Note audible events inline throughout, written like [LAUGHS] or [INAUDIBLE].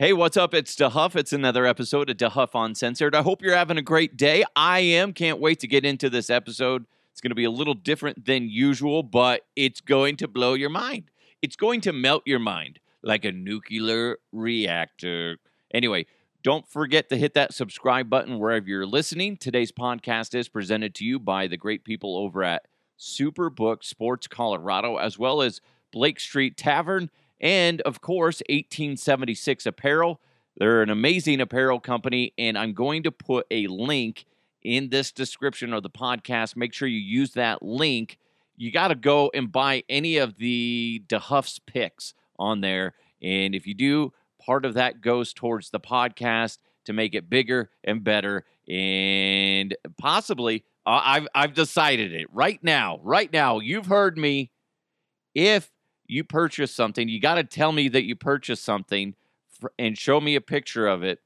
Hey, what's up? It's DeHuff. It's another episode of DeHuff Uncensored. I hope you're having a great day. I am. Can't wait to get into this episode. It's going to be a little different than usual, but it's going to blow your mind. It's going to melt your mind like a nuclear reactor. Anyway, don't forget to hit that subscribe button wherever you're listening. Today's podcast is presented to you by the great people over at Superbook Sports Colorado, as well as Blake Street Tavern and of course 1876 apparel. They're an amazing apparel company and i'm going to put a link in this description of the podcast. Make sure you use that link. You got to go and buy any of the dehuff's picks on there. And if you do part of that goes towards the podcast to make it bigger and better. And possibly uh, I've, I've decided it right now right now. You've heard me. If you purchase something, you got to tell me that you purchased something and show me a picture of it.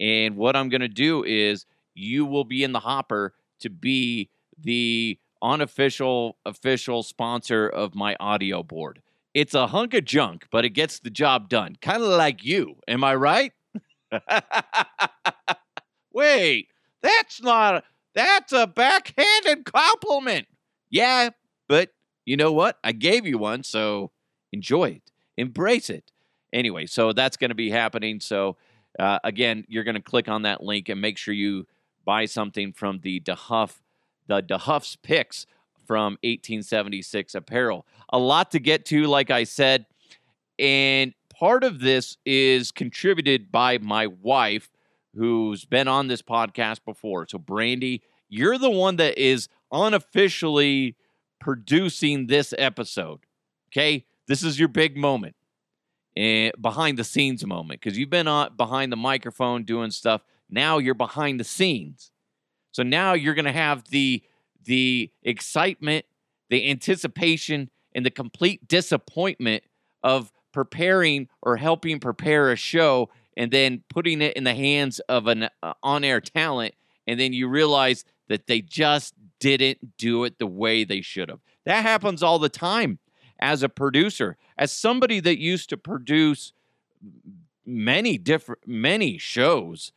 And what I'm going to do is you will be in the hopper to be the unofficial official sponsor of my audio board. It's a hunk of junk, but it gets the job done. Kind of like you. Am I right? [LAUGHS] Wait, that's not that's a backhanded compliment. Yeah, but you know what? I gave you one, so enjoy it, embrace it. Anyway, so that's going to be happening. So, uh, again, you're going to click on that link and make sure you buy something from the DeHuff, the DeHuff's Picks from 1876 Apparel. A lot to get to, like I said. And part of this is contributed by my wife, who's been on this podcast before. So, Brandy, you're the one that is unofficially producing this episode. Okay, this is your big moment and behind the scenes moment because you've been on behind the microphone doing stuff. Now you're behind the scenes, so now you're going to have the the excitement, the anticipation, and the complete disappointment of preparing or helping prepare a show and then putting it in the hands of an uh, on-air talent and then you realize that they just didn't do it the way they should have. That happens all the time as a producer. As somebody that used to produce many different many shows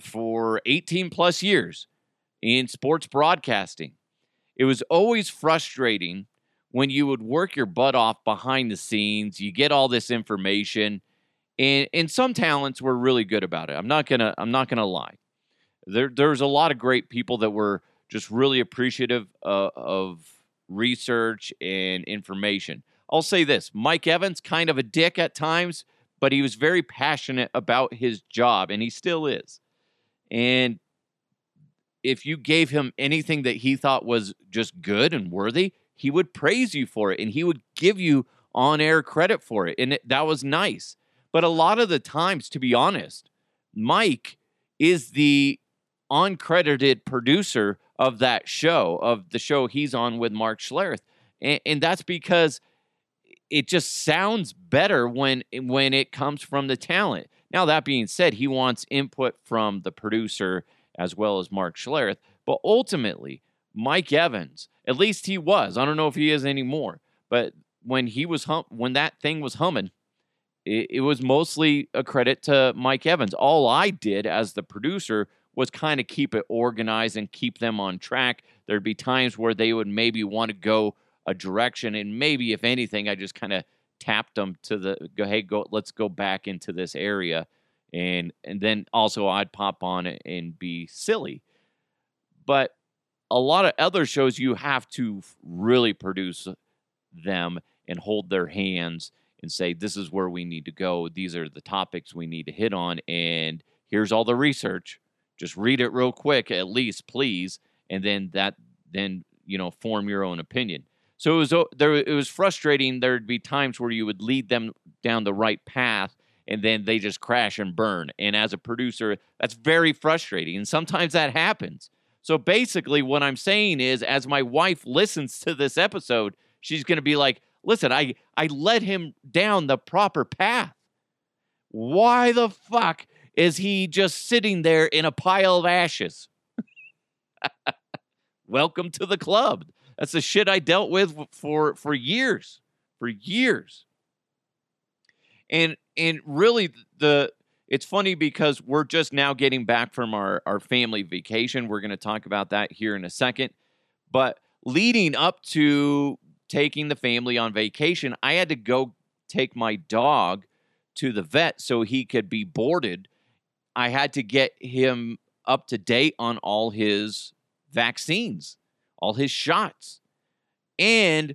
for 18 plus years in sports broadcasting. It was always frustrating when you would work your butt off behind the scenes, you get all this information and and some talents were really good about it. I'm not going to I'm not going to lie. There there's a lot of great people that were just really appreciative uh, of research and information. I'll say this Mike Evans, kind of a dick at times, but he was very passionate about his job, and he still is. And if you gave him anything that he thought was just good and worthy, he would praise you for it and he would give you on air credit for it. And it, that was nice. But a lot of the times, to be honest, Mike is the uncredited producer of that show, of the show he's on with Mark Schlereth. And, and that's because it just sounds better when when it comes from the talent. Now that being said, he wants input from the producer as well as Mark Schlereth, but ultimately Mike Evans, at least he was. I don't know if he is anymore, but when he was hum- when that thing was humming, it, it was mostly a credit to Mike Evans. All I did as the producer was kind of keep it organized and keep them on track. There'd be times where they would maybe want to go a direction, and maybe if anything, I just kind of tapped them to the go. Hey, go. Let's go back into this area, and and then also I'd pop on and be silly. But a lot of other shows, you have to really produce them and hold their hands and say, this is where we need to go. These are the topics we need to hit on. And here's all the research. Just read it real quick, at least, please, and then that then you know form your own opinion. So it was there. It was frustrating. There'd be times where you would lead them down the right path, and then they just crash and burn. And as a producer, that's very frustrating. And sometimes that happens. So basically, what I'm saying is, as my wife listens to this episode, she's going to be like, "Listen, I I led him down the proper path. Why the fuck is he just sitting there in a pile of ashes? [LAUGHS] Welcome to the club. That's the shit I dealt with for for years, for years. And and really the it's funny because we're just now getting back from our, our family vacation. We're going to talk about that here in a second. But leading up to taking the family on vacation, I had to go take my dog to the vet so he could be boarded. I had to get him up to date on all his vaccines, all his shots. And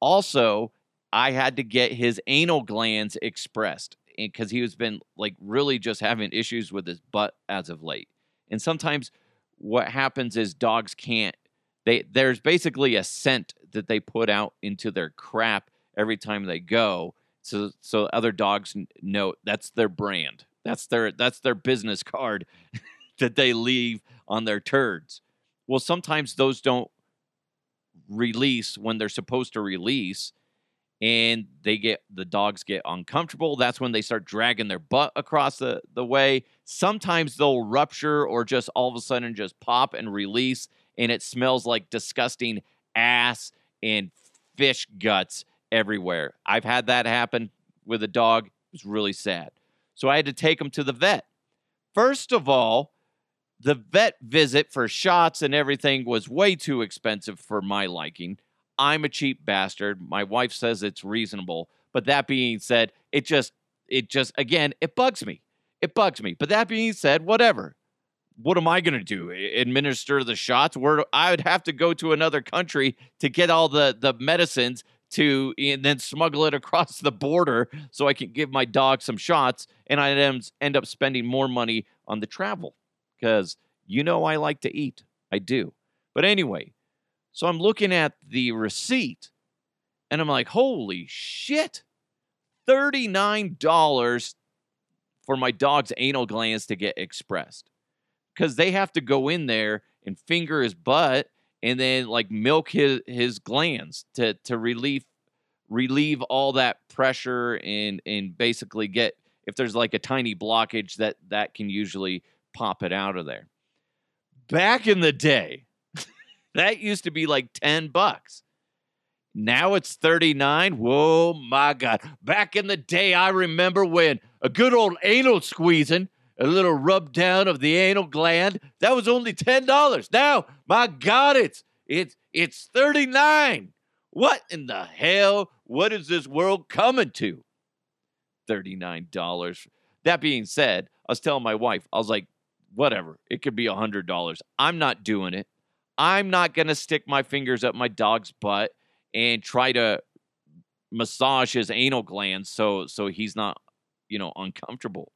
also, I had to get his anal glands expressed eh, because he has been like really just having issues with his butt as of late. And sometimes what happens is dogs can't they there's basically a scent that they put out into their crap every time they go so so other dogs know that's their brand. That's their that's their business card [LAUGHS] that they leave on their turds. Well, sometimes those don't release when they're supposed to release and they get the dogs get uncomfortable. That's when they start dragging their butt across the, the way. Sometimes they'll rupture or just all of a sudden just pop and release and it smells like disgusting ass and fish guts everywhere. I've had that happen with a dog. It was really sad so i had to take him to the vet first of all the vet visit for shots and everything was way too expensive for my liking I'm a cheap bastard. My wife says it's reasonable. But that being said, it just, it just, again, it bugs me. It bugs me. But that being said, whatever. What am I going to do? Administer the shots? Where I would have to go to another country to get all the the medicines to and then smuggle it across [LAUGHS] the border so I can give my dog some shots, and I end up spending more money on the travel because you know I like to eat. I do. But anyway, so I'm looking at the receipt and I'm like, holy shit, $39 for my dog's anal glands to get expressed. Because they have to go in there and finger his butt and then like milk his, his glands to, to relieve relieve all that pressure and and basically get if there's like a tiny blockage that that can usually pop it out of there. Back in the day, [LAUGHS] that used to be like 10 bucks. Now it's 39. Whoa, my God. Back in the day, I remember when a good old anal squeezing, a little rub down of the anal gland, that was only $10. Now, my God, it's it's it's 39. What in the hell? What is this world coming to? $39. That being said, I was telling my wife, I was like, whatever, it could be $100. I'm not doing it. I'm not going to stick my fingers up my dog's butt and try to massage his anal glands so so he's not, you know, uncomfortable.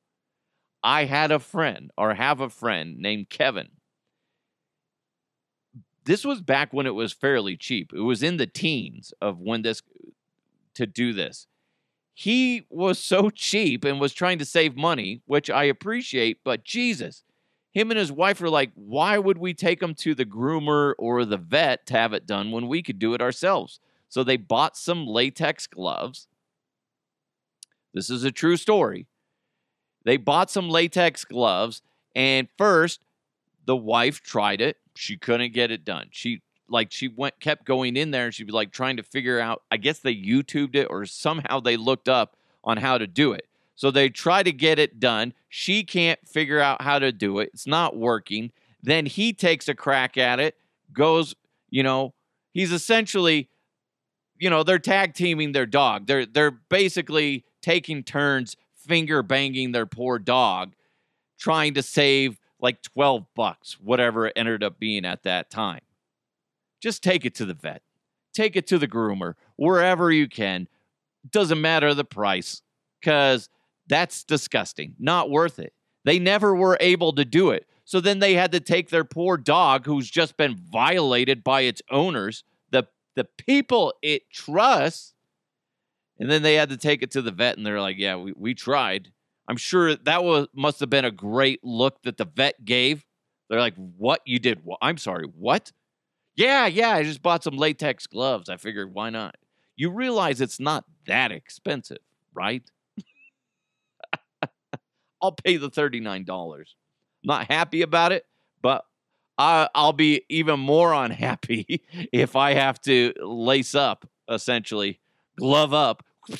I had a friend or have a friend named Kevin. This was back when it was fairly cheap. It was in the teens of when this to do this. He was so cheap and was trying to save money, which I appreciate, but Jesus, him and his wife were like, why would we take him to the groomer or the vet to have it done when we could do it ourselves? So they bought some latex gloves. This is a true story. They bought some latex gloves, and first, the wife tried it. She couldn't get it done. She like she went kept going in there and she'd be like trying to figure out i guess they youtubed it or somehow they looked up on how to do it so they try to get it done. She can't figure out how to do it. It's not working. Then he takes a crack at it, goes, you know, he's essentially, you know, they're tag teaming their dog. They're they're basically taking turns finger banging their poor dog, trying to save like 12 bucks, whatever it ended up being at that time. Just take it to the vet. Take it to the groomer, wherever you can. Doesn't matter the price, because that's disgusting. Not worth it. They never were able to do it. So then they had to take their poor dog, who's just been violated by its owners, the, the people it trusts, and then they had to take it to the vet, and they're like, yeah, we, we tried. I'm sure that was must have been a great look that the vet gave. They're like, what? You did? I'm sorry, what? Yeah, yeah, I just bought some latex gloves. I figured, why not? You realize it's not that expensive, right? [LAUGHS] I'll pay the $39. Not happy about it, but I, I'll be even more unhappy [LAUGHS] if I have to lace up, essentially, glove up, [LAUGHS]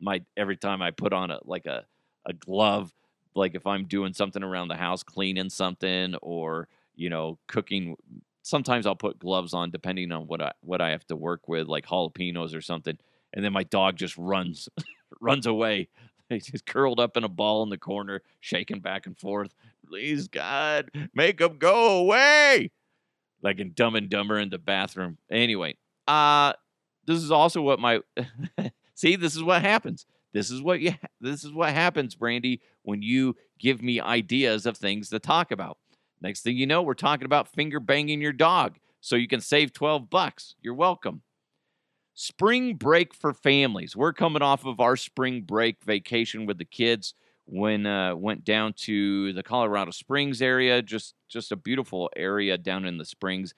my every time I put on a like a a glove, like if I'm doing something around the house, cleaning something or you know cooking. Sometimes I'll put gloves on depending on what I what I have to work with, like jalapenos or something. And then my dog just runs [LAUGHS] runs away. [LAUGHS] He's curled up in a ball in the corner, shaking back and forth. Please, God, make him go away. Like in Dumb and Dumber in the bathroom. Anyway, uh, this is also what my see. This is what happens. This is what you. This is what happens, Brandy, when you give me ideas of things to talk about. Next thing you know, we're talking about finger banging your dog so you can save 12 bucks. You're welcome. Spring break for families. We're coming off of our spring break vacation with the kids when uh, went down to the Colorado Springs area. Just just a beautiful area down in the Springs.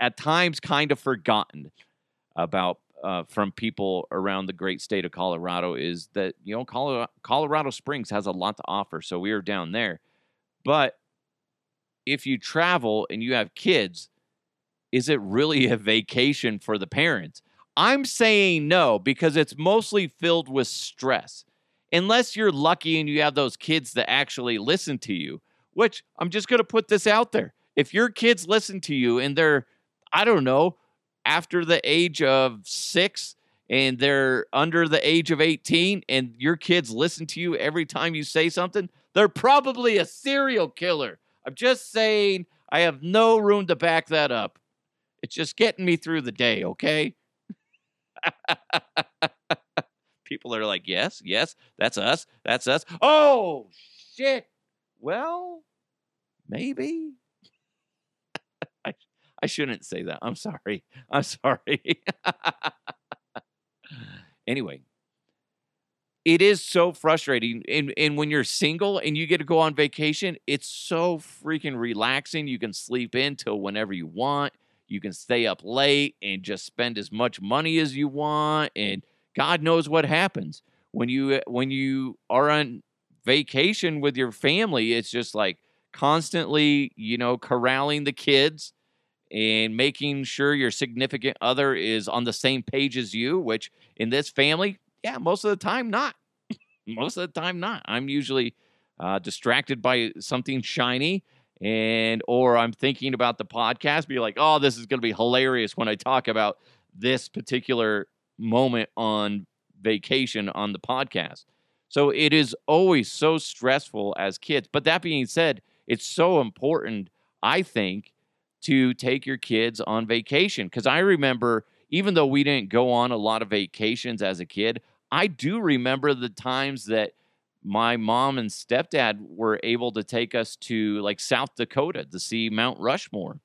At times, kind of forgotten about uh, from people around the great state of Colorado is that you know Colorado, Colorado Springs has a lot to offer. So we are down there, but if you travel and you have kids, is it really a vacation for the parents? I'm saying no because it's mostly filled with stress. Unless you're lucky and you have those kids that actually listen to you, which I'm just going to put this out there. If your kids listen to you and they're, I don't know, after the age of six and they're under the age of 18 and your kids listen to you every time you say something, they're probably a serial killer. I'm just saying, I have no room to back that up. It's just getting me through the day, okay? [LAUGHS] People are like, yes, yes, that's us, that's us. Oh, shit. Well, maybe. I, shouldn't say that. I'm sorry. [LAUGHS] I'm sorry. anyway, it is so frustrating. And, and when you're single and you get to go on vacation, it's so freaking relaxing. You can sleep in till whenever you want. You can stay up late and just spend as much money as you want. And God knows what happens when you eh, when you are on vacation with your family. It's just like constantly, you know, corralling the kids and making sure your significant other is on the same page as you, which in this family, yeah, most of the time not. [LAUGHS] most of the time not. I'm usually uh, distracted by something shiny and or I'm thinking about the podcast, be like, oh, this is going to be hilarious when I talk about this particular moment on vacation on the podcast. So it is always so stressful as kids. But that being said, it's so important, I think, to take your kids on vacation. Because I remember, even though we didn't go on a lot of vacations as a kid, I do remember the times that my mom and stepdad were able to take us to like South Dakota to see Mount Rushmore.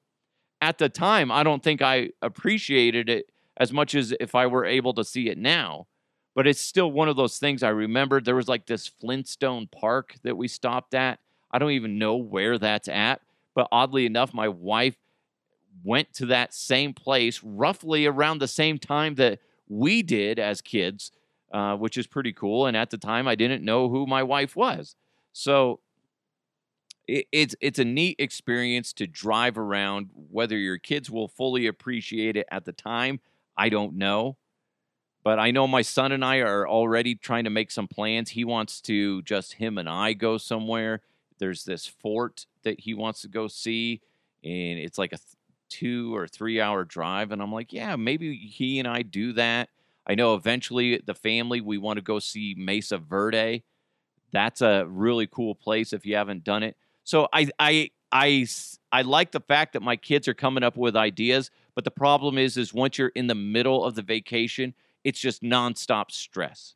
At the time, I don't think I appreciated it as much as if I were able to see it now. But it's still one of those things I remember. There was like this Flintstone Park that we stopped at. I don't even know where that's at. But oddly enough, my wife went to that same place roughly around the same time that we did as kids uh, which is pretty cool. And at the time, I didn't know who my wife was. So it, it's it's a neat experience to drive around. Whether your kids will fully appreciate it at the time, I don't know. But I know my son and I are already trying to make some plans. He wants to just him and I go somewhere. There's this fort that he wants to go see, and it's like a two or three hour drive. And I'm like, yeah, maybe he and I do that I know eventually the family we want to go see Mesa Verde. That's a really cool place if you haven't done it. So I I I I like the fact that my kids are coming up with ideas, but the problem is is once you're in the middle of the vacation, it's just nonstop stress.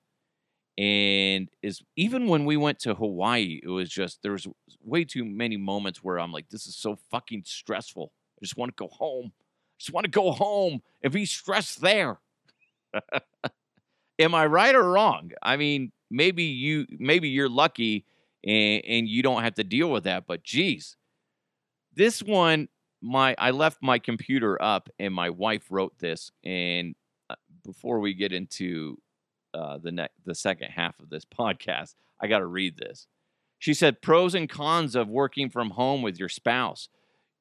And is even when we went to Hawaii, it was just there was way too many moments where I'm like, this is so fucking stressful. I just want to go home. I just want to go home and be stressed there. [LAUGHS] Am I right or wrong? I mean, maybe you maybe you're lucky and, and you don't have to deal with that, but geez. This one my I left my computer up and my wife wrote this and uh, before we get into uh, the ne- the second half of this podcast, I got to read this. She said pros and cons of working from home with your spouse.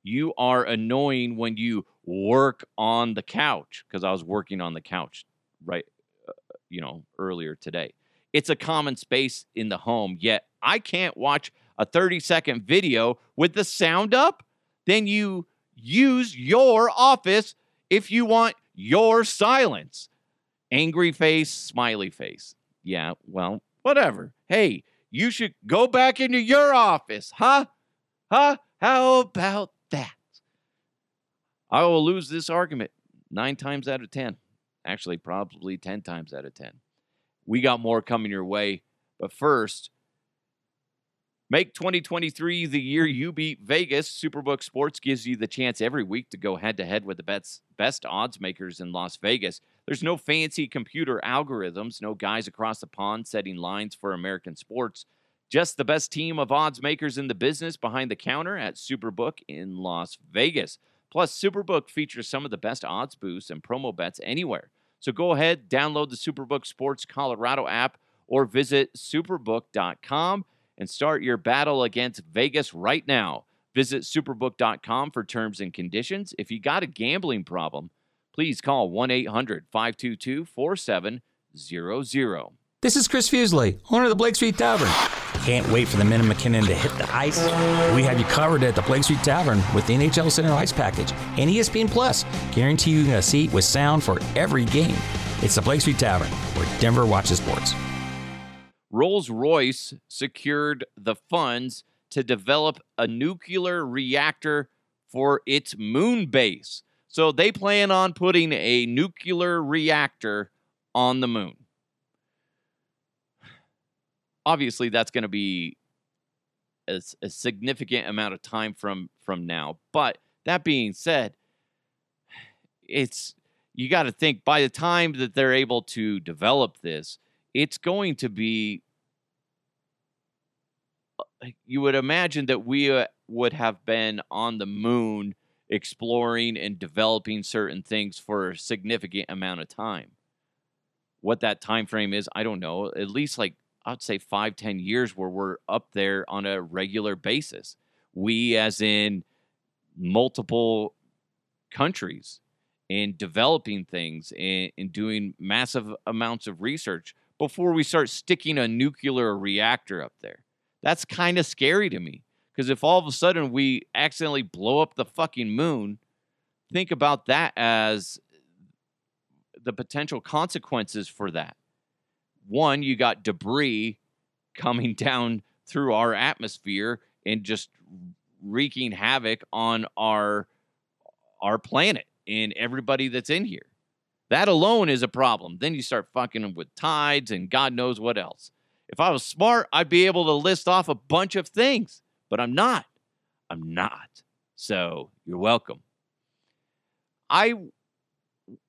You are annoying when you work on the couch because I was working on the couch right uh, you know, earlier today. It's a common space in the home, yet I can't watch a 30 second video with the sound up. Then you use your office if you want your silence. Angry face, smiley face. Yeah, well, whatever. Hey, you should go back into your office, huh? Huh? How about? I will lose this argument nine times out of 10. Actually, probably 10 times out of 10. We got more coming your way. But first, Make 2023 the year you beat Vegas. Superbook Sports gives you the chance every week to go head to head with the best, best odds makers in Las Vegas. There's no fancy computer algorithms, no guys across the pond setting lines for American sports. Just the best team of odds makers in the business behind the counter at Superbook in Las Vegas. Plus, Superbook features some of the best odds boosts and promo bets anywhere. So go ahead, download the Superbook Sports Colorado app or visit superbook.com and start your battle against Vegas right now. Visit superbook.com for terms and conditions. If you got a gambling problem, please call 1 800 522 4700. This is Chris Fuselier, owner of the Blake Street Tavern. Can't wait for the men of MacKinnon to hit the ice. We have you covered at the Blake Street Tavern with the NHL Center Ice Package and ESPN Plus, guaranteeing a seat with sound for every game. It's the Blake Street Tavern, where Denver watches sports. Rolls Royce secured the funds to develop a nuclear reactor for its moon base. So they plan on putting a nuclear reactor on the moon. Obviously, that's going to be a, a, significant amount of time from from now. But that being said, it's you got to think by the time that they're able to develop this, it's going to be you would imagine that we uh, would have been on the moon exploring and developing certain things for a significant amount of time what that time frame is i don't know at least like i'd say five ten years where we're up there on a regular basis we as in multiple countries in developing things and, and doing massive amounts of research before we start sticking a nuclear reactor up there that's kind of scary to me. Because if all of a sudden we accidentally blow up the fucking moon, think about that as the potential consequences for that. One, you got debris coming [LAUGHS] down through our atmosphere and just wreaking havoc on our our planet and everybody that's in here. That alone is a problem. Then you start fucking with tides and God knows what else. If I was smart, I'd be able to list off a bunch of things, but I'm not. I'm not. So you're welcome. I,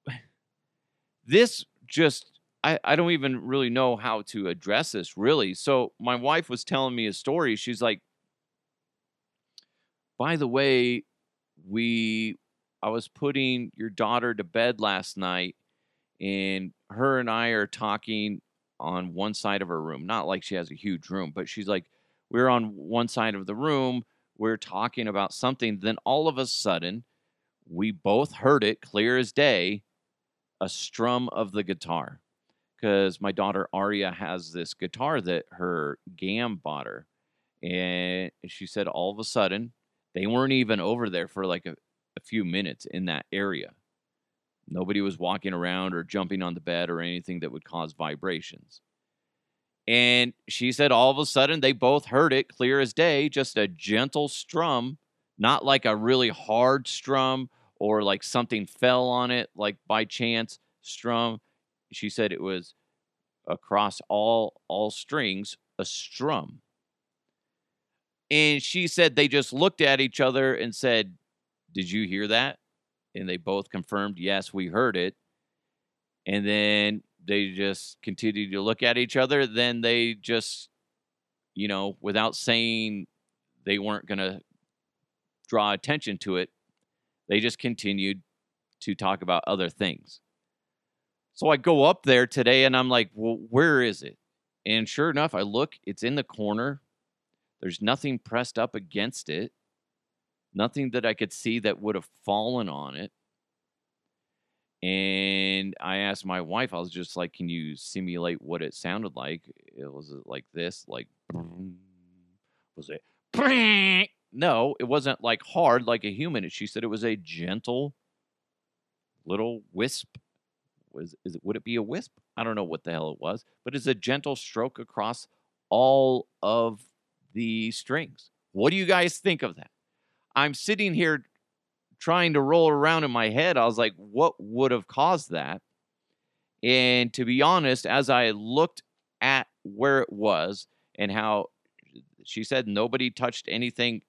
[SIGHS] this just, I, I don't even really know how to address this really. So my wife was telling me a story. She's like, by the way, we, I was putting your daughter to bed last night and her and I are talking on one side of her room. Not like she has a huge room, but she's like, we're on one side of the room. We're talking about something. Then all of a sudden, we both heard it clear as day a strum of the guitar. Because my daughter Aria has this guitar that her GAM bought her. And she said all of a sudden, they weren't even over there for like a, a few minutes in that area. Nobody was walking around or jumping on the bed or anything that would cause vibrations. And she said all of a sudden they both heard it clear as day, just a gentle strum, not like a really hard strum or like something fell on it, like by chance strum. She said it was across all all strings, a strum. And she said they just looked at each other and said, Did you hear that? and they both confirmed, yes, we heard it. And then they just continued to look at each other. Then they just, you know, without saying they weren't going to draw attention to it, they just continued to talk about other things. So I go up there today and I'm like, well, where is it? And sure enough, I look, it's in the corner. There's nothing pressed up against it nothing that I could see that would have fallen on it. And I asked my wife, I was just like, can you simulate what it sounded like? It was uh, like this, like, was it? [LAUGHS] No, it wasn't like hard like a human. She said it was a gentle little wisp. Was is it would it be a wisp? I don't know what the hell it was, but it's a gentle stroke across all of the strings. What do you guys think of that? I'm sitting here trying to roll around in my head. I was like, what would have caused that? And to be honest, as I looked at where it was and how she said nobody touched anything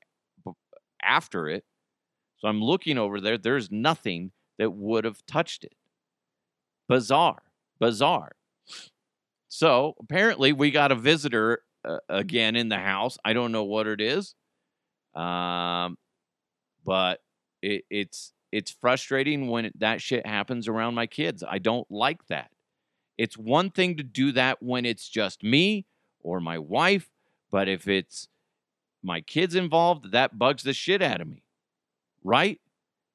after it. So I'm looking over there. There's nothing that would have touched it. Bizarre. Bizarre. So apparently, we got a visitor uh, again in the house. I don't know what it is. Um, but it, it's it's frustrating when that shit happens around my kids. I don't like that. It's one thing to do that when it's just me or my wife, but if it's my kids involved, that bugs the shit out of me. Right?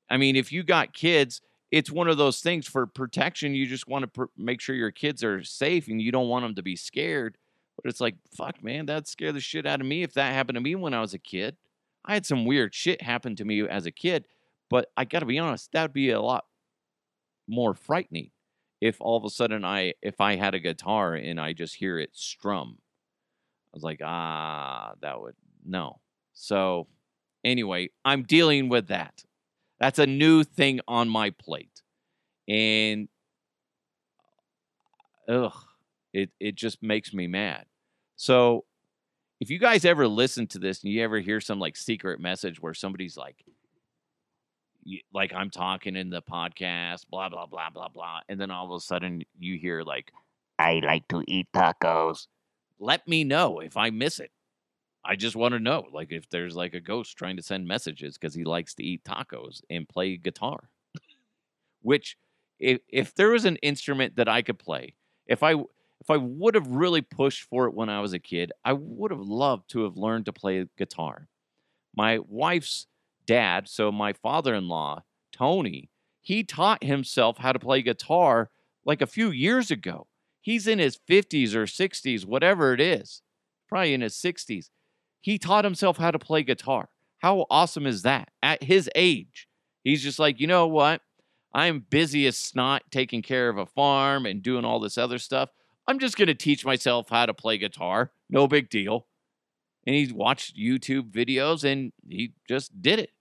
I mean, if you got kids, it's one of those things for protection. You just want to pr- make sure your kids are safe and you don't want them to be scared. But it's like, fuck, man, that'd scare the shit out of me if that happened to me when I was a kid. I had some weird shit happen to me as a kid, but I got to be honest, that would be a lot more frightening if all of a sudden I if I had a guitar and I just hear it strum. I was like, ah, that would no. So anyway, I'm dealing with that. That's a new thing on my plate. And ugh, it it just makes me mad. So if you guys ever listen to this and you ever hear some like secret message where somebody's like like I'm talking in the podcast, blah blah blah blah blah, and then all of a sudden you hear like, "I like to eat tacos." Let me know if I miss it. I just want to know, like, if there's like a ghost trying to send messages because he likes to eat tacos and play guitar. Which, if if there was an instrument that I could play, if I if I would have really pushed for it when I was a kid, I would have loved to have learned to play guitar. My wife's dad, so my father in law, Tony, he taught himself how to play guitar like a few years ago. He's in his 50s or 60s, whatever it is, probably in his 60s. He taught himself how to play guitar. How awesome is that? At his age, he's just like, you know what? I'm busy as snot taking care of a farm and doing all this other stuff. I'm just going to teach myself how to play guitar. No big deal. And he watched YouTube videos and he just did it.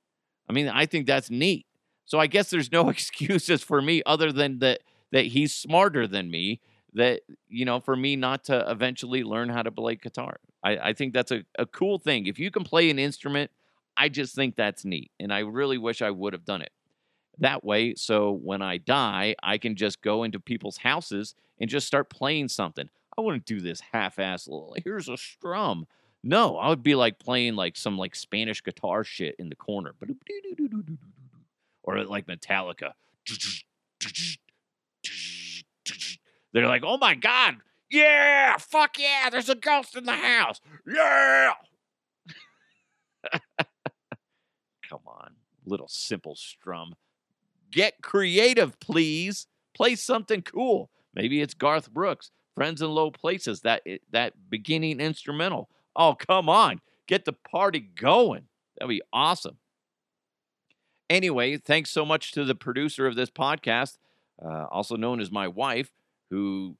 I mean, I think that's neat. So I guess there's no [LAUGHS] excuses for me other than that that he's smarter than me. That you know, for me not to eventually learn how to play guitar. I, I think that's a, a cool thing. If you can play an instrument, I just think that's neat. And I really wish I would have done it that way. So when I die, I can just go into people's houses and just start playing something. I wouldn't do this half-ass little. Here's a strum. No, I would be like playing like some like Spanish guitar shit in the corner, or like Metallica. They're like, oh my god, yeah, fuck yeah, there's a ghost in the house, yeah. [LAUGHS] Come on, little simple strum. Get creative, please. Play something cool. Maybe it's Garth Brooks, Friends in Low Places, that that beginning instrumental. Oh, come on. Get the party going. That'd be awesome. Anyway, thanks so much to the producer of this podcast, uh, also known as my wife, who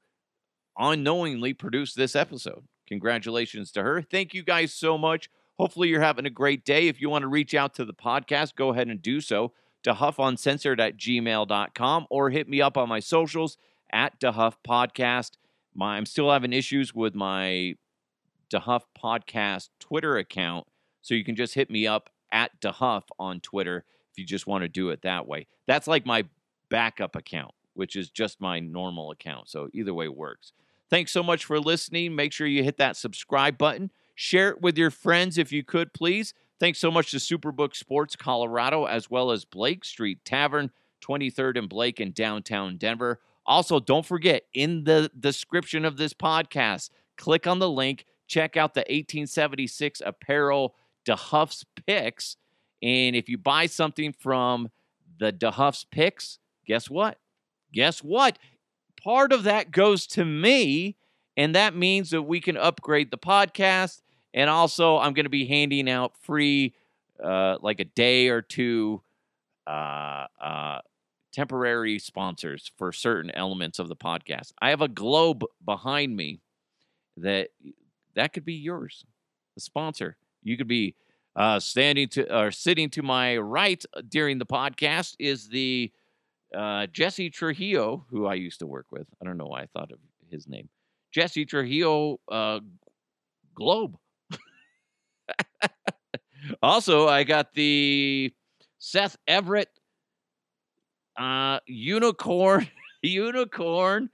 unknowingly produced this episode. Congratulations to her. Thank you guys so much. Hopefully, you're having a great day. If you want to reach out to the podcast, go ahead and do so to huffuncensored at gmail.com or hit me up on my socials at DeHuff Podcast. My, I'm still having issues with my DeHuff Podcast Twitter account. So you can just hit me up at DeHuff on Twitter if you just want to do it that way. That's like my backup account, which is just my normal account. So either way works. Thanks so much for listening. Make sure you hit that subscribe button. Share it with your friends if you could, please. Thanks so much to Superbook Sports Colorado as well as Blake Street Tavern, 23rd and Blake in downtown Denver. Also, don't forget in the description of this podcast, click on the link, check out the 1876 apparel DeHuff's Picks. And if you buy something from the DeHuff's Picks, guess what? Guess what? Part of that goes to me, and that means that we can upgrade the podcast. And also, I'm going to be handing out free, uh, like a day or two, uh, uh, temporary sponsors for certain elements of the podcast. I have a globe behind me that that could be yours, the sponsor. You could be uh, standing to or sitting to my right during the podcast is the uh, Jesse Trujillo, who I used to work with. I don't know why I thought of his name. Jesse Trujillo uh, Globe. [LAUGHS] also, I got the Seth Everett uh, unicorn [LAUGHS] unicorn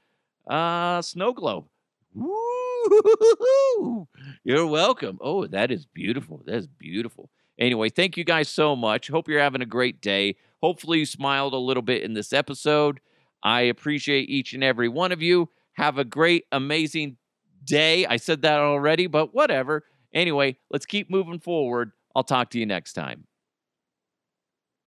uh, snow globe. Woo! You're welcome. Oh, that is beautiful. That is beautiful. Anyway, thank you guys so much. Hope you're having a great day. Hopefully, you smiled a little bit in this episode. I appreciate each and every one of you. Have a great, amazing day. I said that already, but whatever. Anyway, let's keep moving forward. I'll talk to you next time.